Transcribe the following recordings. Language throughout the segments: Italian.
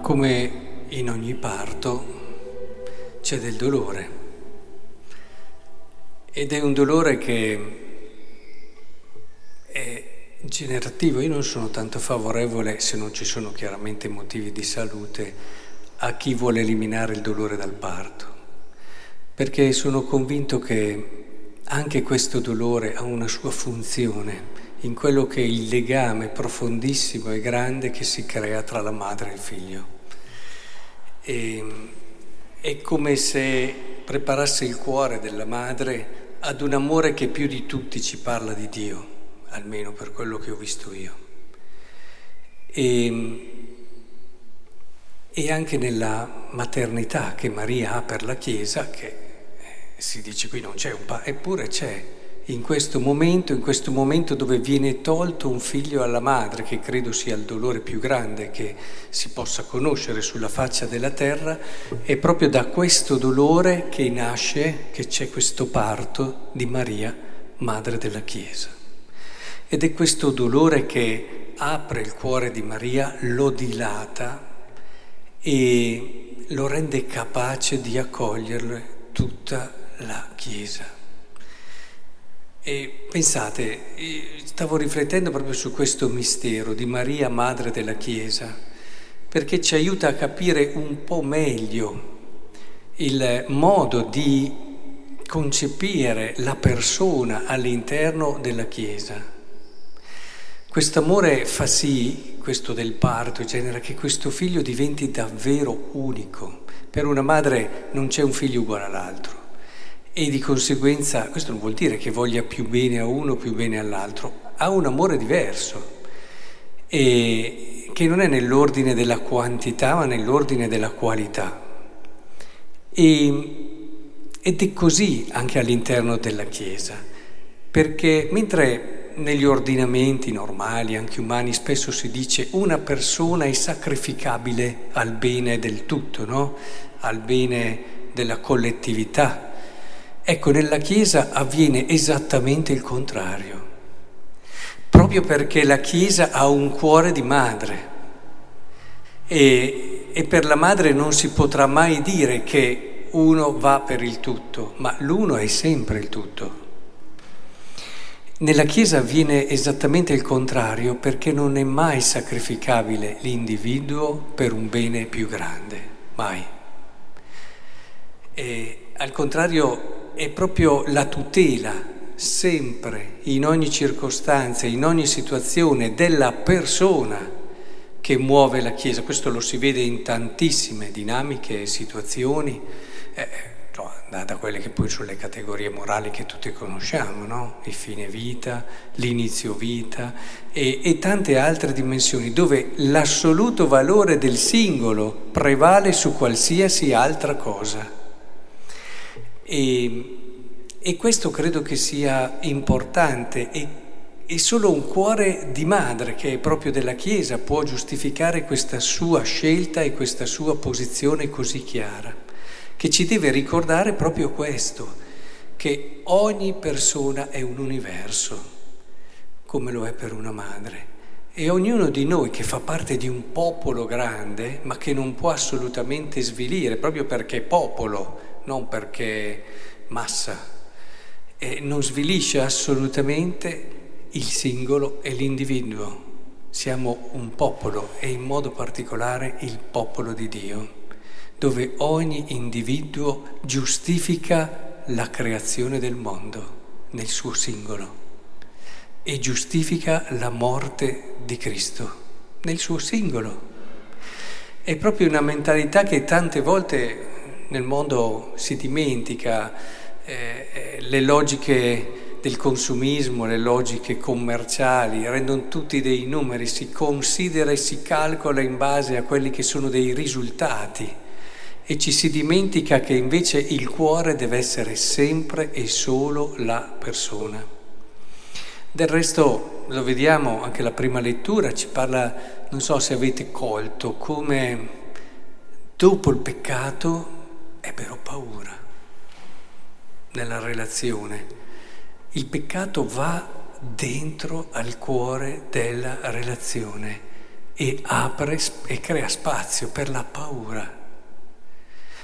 come in ogni parto c'è del dolore ed è un dolore che è generativo. Io non sono tanto favorevole, se non ci sono chiaramente motivi di salute, a chi vuole eliminare il dolore dal parto, perché sono convinto che anche questo dolore ha una sua funzione in quello che è il legame profondissimo e grande che si crea tra la madre e il figlio. E, è come se preparasse il cuore della madre ad un amore che più di tutti ci parla di Dio, almeno per quello che ho visto io. E, e anche nella maternità che Maria ha per la Chiesa, che eh, si dice qui non c'è un pa, eppure c'è in questo momento, in questo momento dove viene tolto un figlio alla madre, che credo sia il dolore più grande che si possa conoscere sulla faccia della terra, è proprio da questo dolore che nasce, che c'è questo parto di Maria, madre della Chiesa. Ed è questo dolore che apre il cuore di Maria, lo dilata e lo rende capace di accoglierlo tutta la Chiesa. E pensate, stavo riflettendo proprio su questo mistero di Maria, Madre della Chiesa, perché ci aiuta a capire un po' meglio il modo di concepire la persona all'interno della Chiesa. Questo amore fa sì, questo del parto, genera che questo figlio diventi davvero unico. Per una madre non c'è un figlio uguale all'altro e di conseguenza questo non vuol dire che voglia più bene a uno, più bene all'altro, ha un amore diverso e che non è nell'ordine della quantità ma nell'ordine della qualità. E, ed è così anche all'interno della Chiesa, perché mentre negli ordinamenti normali, anche umani, spesso si dice una persona è sacrificabile al bene del tutto, no? al bene della collettività, Ecco, nella Chiesa avviene esattamente il contrario, proprio perché la Chiesa ha un cuore di madre e, e per la madre non si potrà mai dire che uno va per il tutto, ma l'uno è sempre il tutto. Nella Chiesa avviene esattamente il contrario perché non è mai sacrificabile l'individuo per un bene più grande, mai. E, al contrario è proprio la tutela sempre, in ogni circostanza, in ogni situazione della persona che muove la Chiesa. Questo lo si vede in tantissime dinamiche e situazioni, eh, da quelle che poi sono le categorie morali che tutti conosciamo, no? il fine vita, l'inizio vita e, e tante altre dimensioni dove l'assoluto valore del singolo prevale su qualsiasi altra cosa. E, e questo credo che sia importante e, e solo un cuore di madre che è proprio della Chiesa può giustificare questa sua scelta e questa sua posizione così chiara, che ci deve ricordare proprio questo, che ogni persona è un universo, come lo è per una madre. E ognuno di noi che fa parte di un popolo grande, ma che non può assolutamente svilire, proprio perché è popolo, non perché massa, e non svilisce assolutamente il singolo e l'individuo. Siamo un popolo e in modo particolare il popolo di Dio, dove ogni individuo giustifica la creazione del mondo nel suo singolo e giustifica la morte di Cristo nel suo singolo. È proprio una mentalità che tante volte nel mondo si dimentica, eh, eh, le logiche del consumismo, le logiche commerciali, rendono tutti dei numeri, si considera e si calcola in base a quelli che sono dei risultati e ci si dimentica che invece il cuore deve essere sempre e solo la persona. Del resto lo vediamo, anche la prima lettura ci parla, non so se avete colto, come dopo il peccato ebbero paura nella relazione. Il peccato va dentro al cuore della relazione e apre e crea spazio per la paura.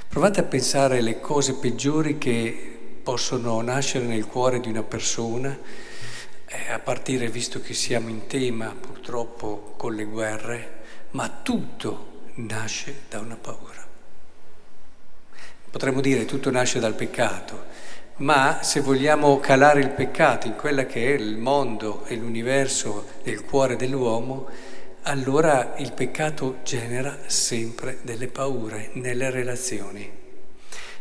Provate a pensare alle cose peggiori che possono nascere nel cuore di una persona, eh, a partire, visto che siamo in tema purtroppo con le guerre, ma tutto nasce da una paura. Potremmo dire tutto nasce dal peccato, ma se vogliamo calare il peccato in quella che è il mondo e l'universo del cuore dell'uomo, allora il peccato genera sempre delle paure nelle relazioni.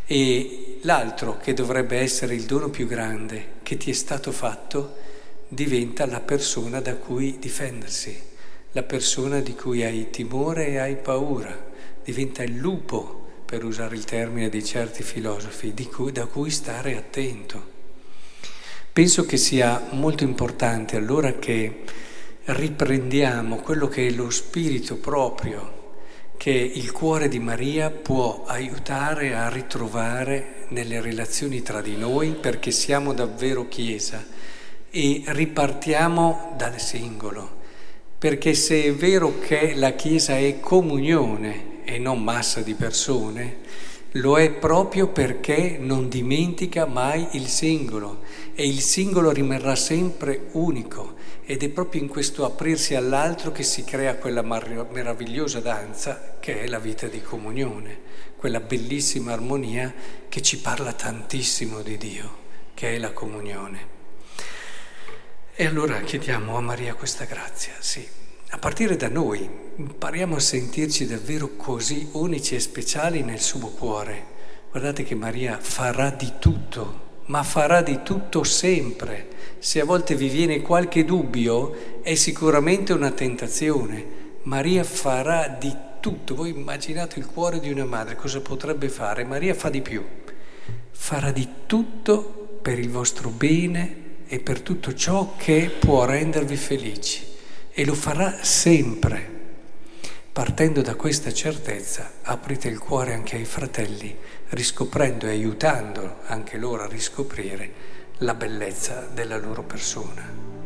E l'altro, che dovrebbe essere il dono più grande che ti è stato fatto, diventa la persona da cui difendersi, la persona di cui hai timore e hai paura, diventa il lupo per usare il termine di certi filosofi, di cui, da cui stare attento. Penso che sia molto importante allora che riprendiamo quello che è lo spirito proprio che il cuore di Maria può aiutare a ritrovare nelle relazioni tra di noi perché siamo davvero Chiesa e ripartiamo dal singolo, perché se è vero che la Chiesa è comunione, e non massa di persone, lo è proprio perché non dimentica mai il singolo. E il singolo rimarrà sempre unico. Ed è proprio in questo aprirsi all'altro che si crea quella mar- meravigliosa danza che è la vita di comunione, quella bellissima armonia che ci parla tantissimo di Dio, che è la comunione. E allora chiediamo a Maria questa grazia, sì a partire da noi, impariamo a sentirci davvero così unici e speciali nel suo cuore. Guardate che Maria farà di tutto, ma farà di tutto sempre. Se a volte vi viene qualche dubbio, è sicuramente una tentazione. Maria farà di tutto. Voi immaginate il cuore di una madre, cosa potrebbe fare? Maria fa di più. Farà di tutto per il vostro bene e per tutto ciò che può rendervi felici e lo farà sempre. Partendo da questa certezza, aprite il cuore anche ai fratelli, riscoprendo e aiutando anche loro a riscoprire la bellezza della loro persona.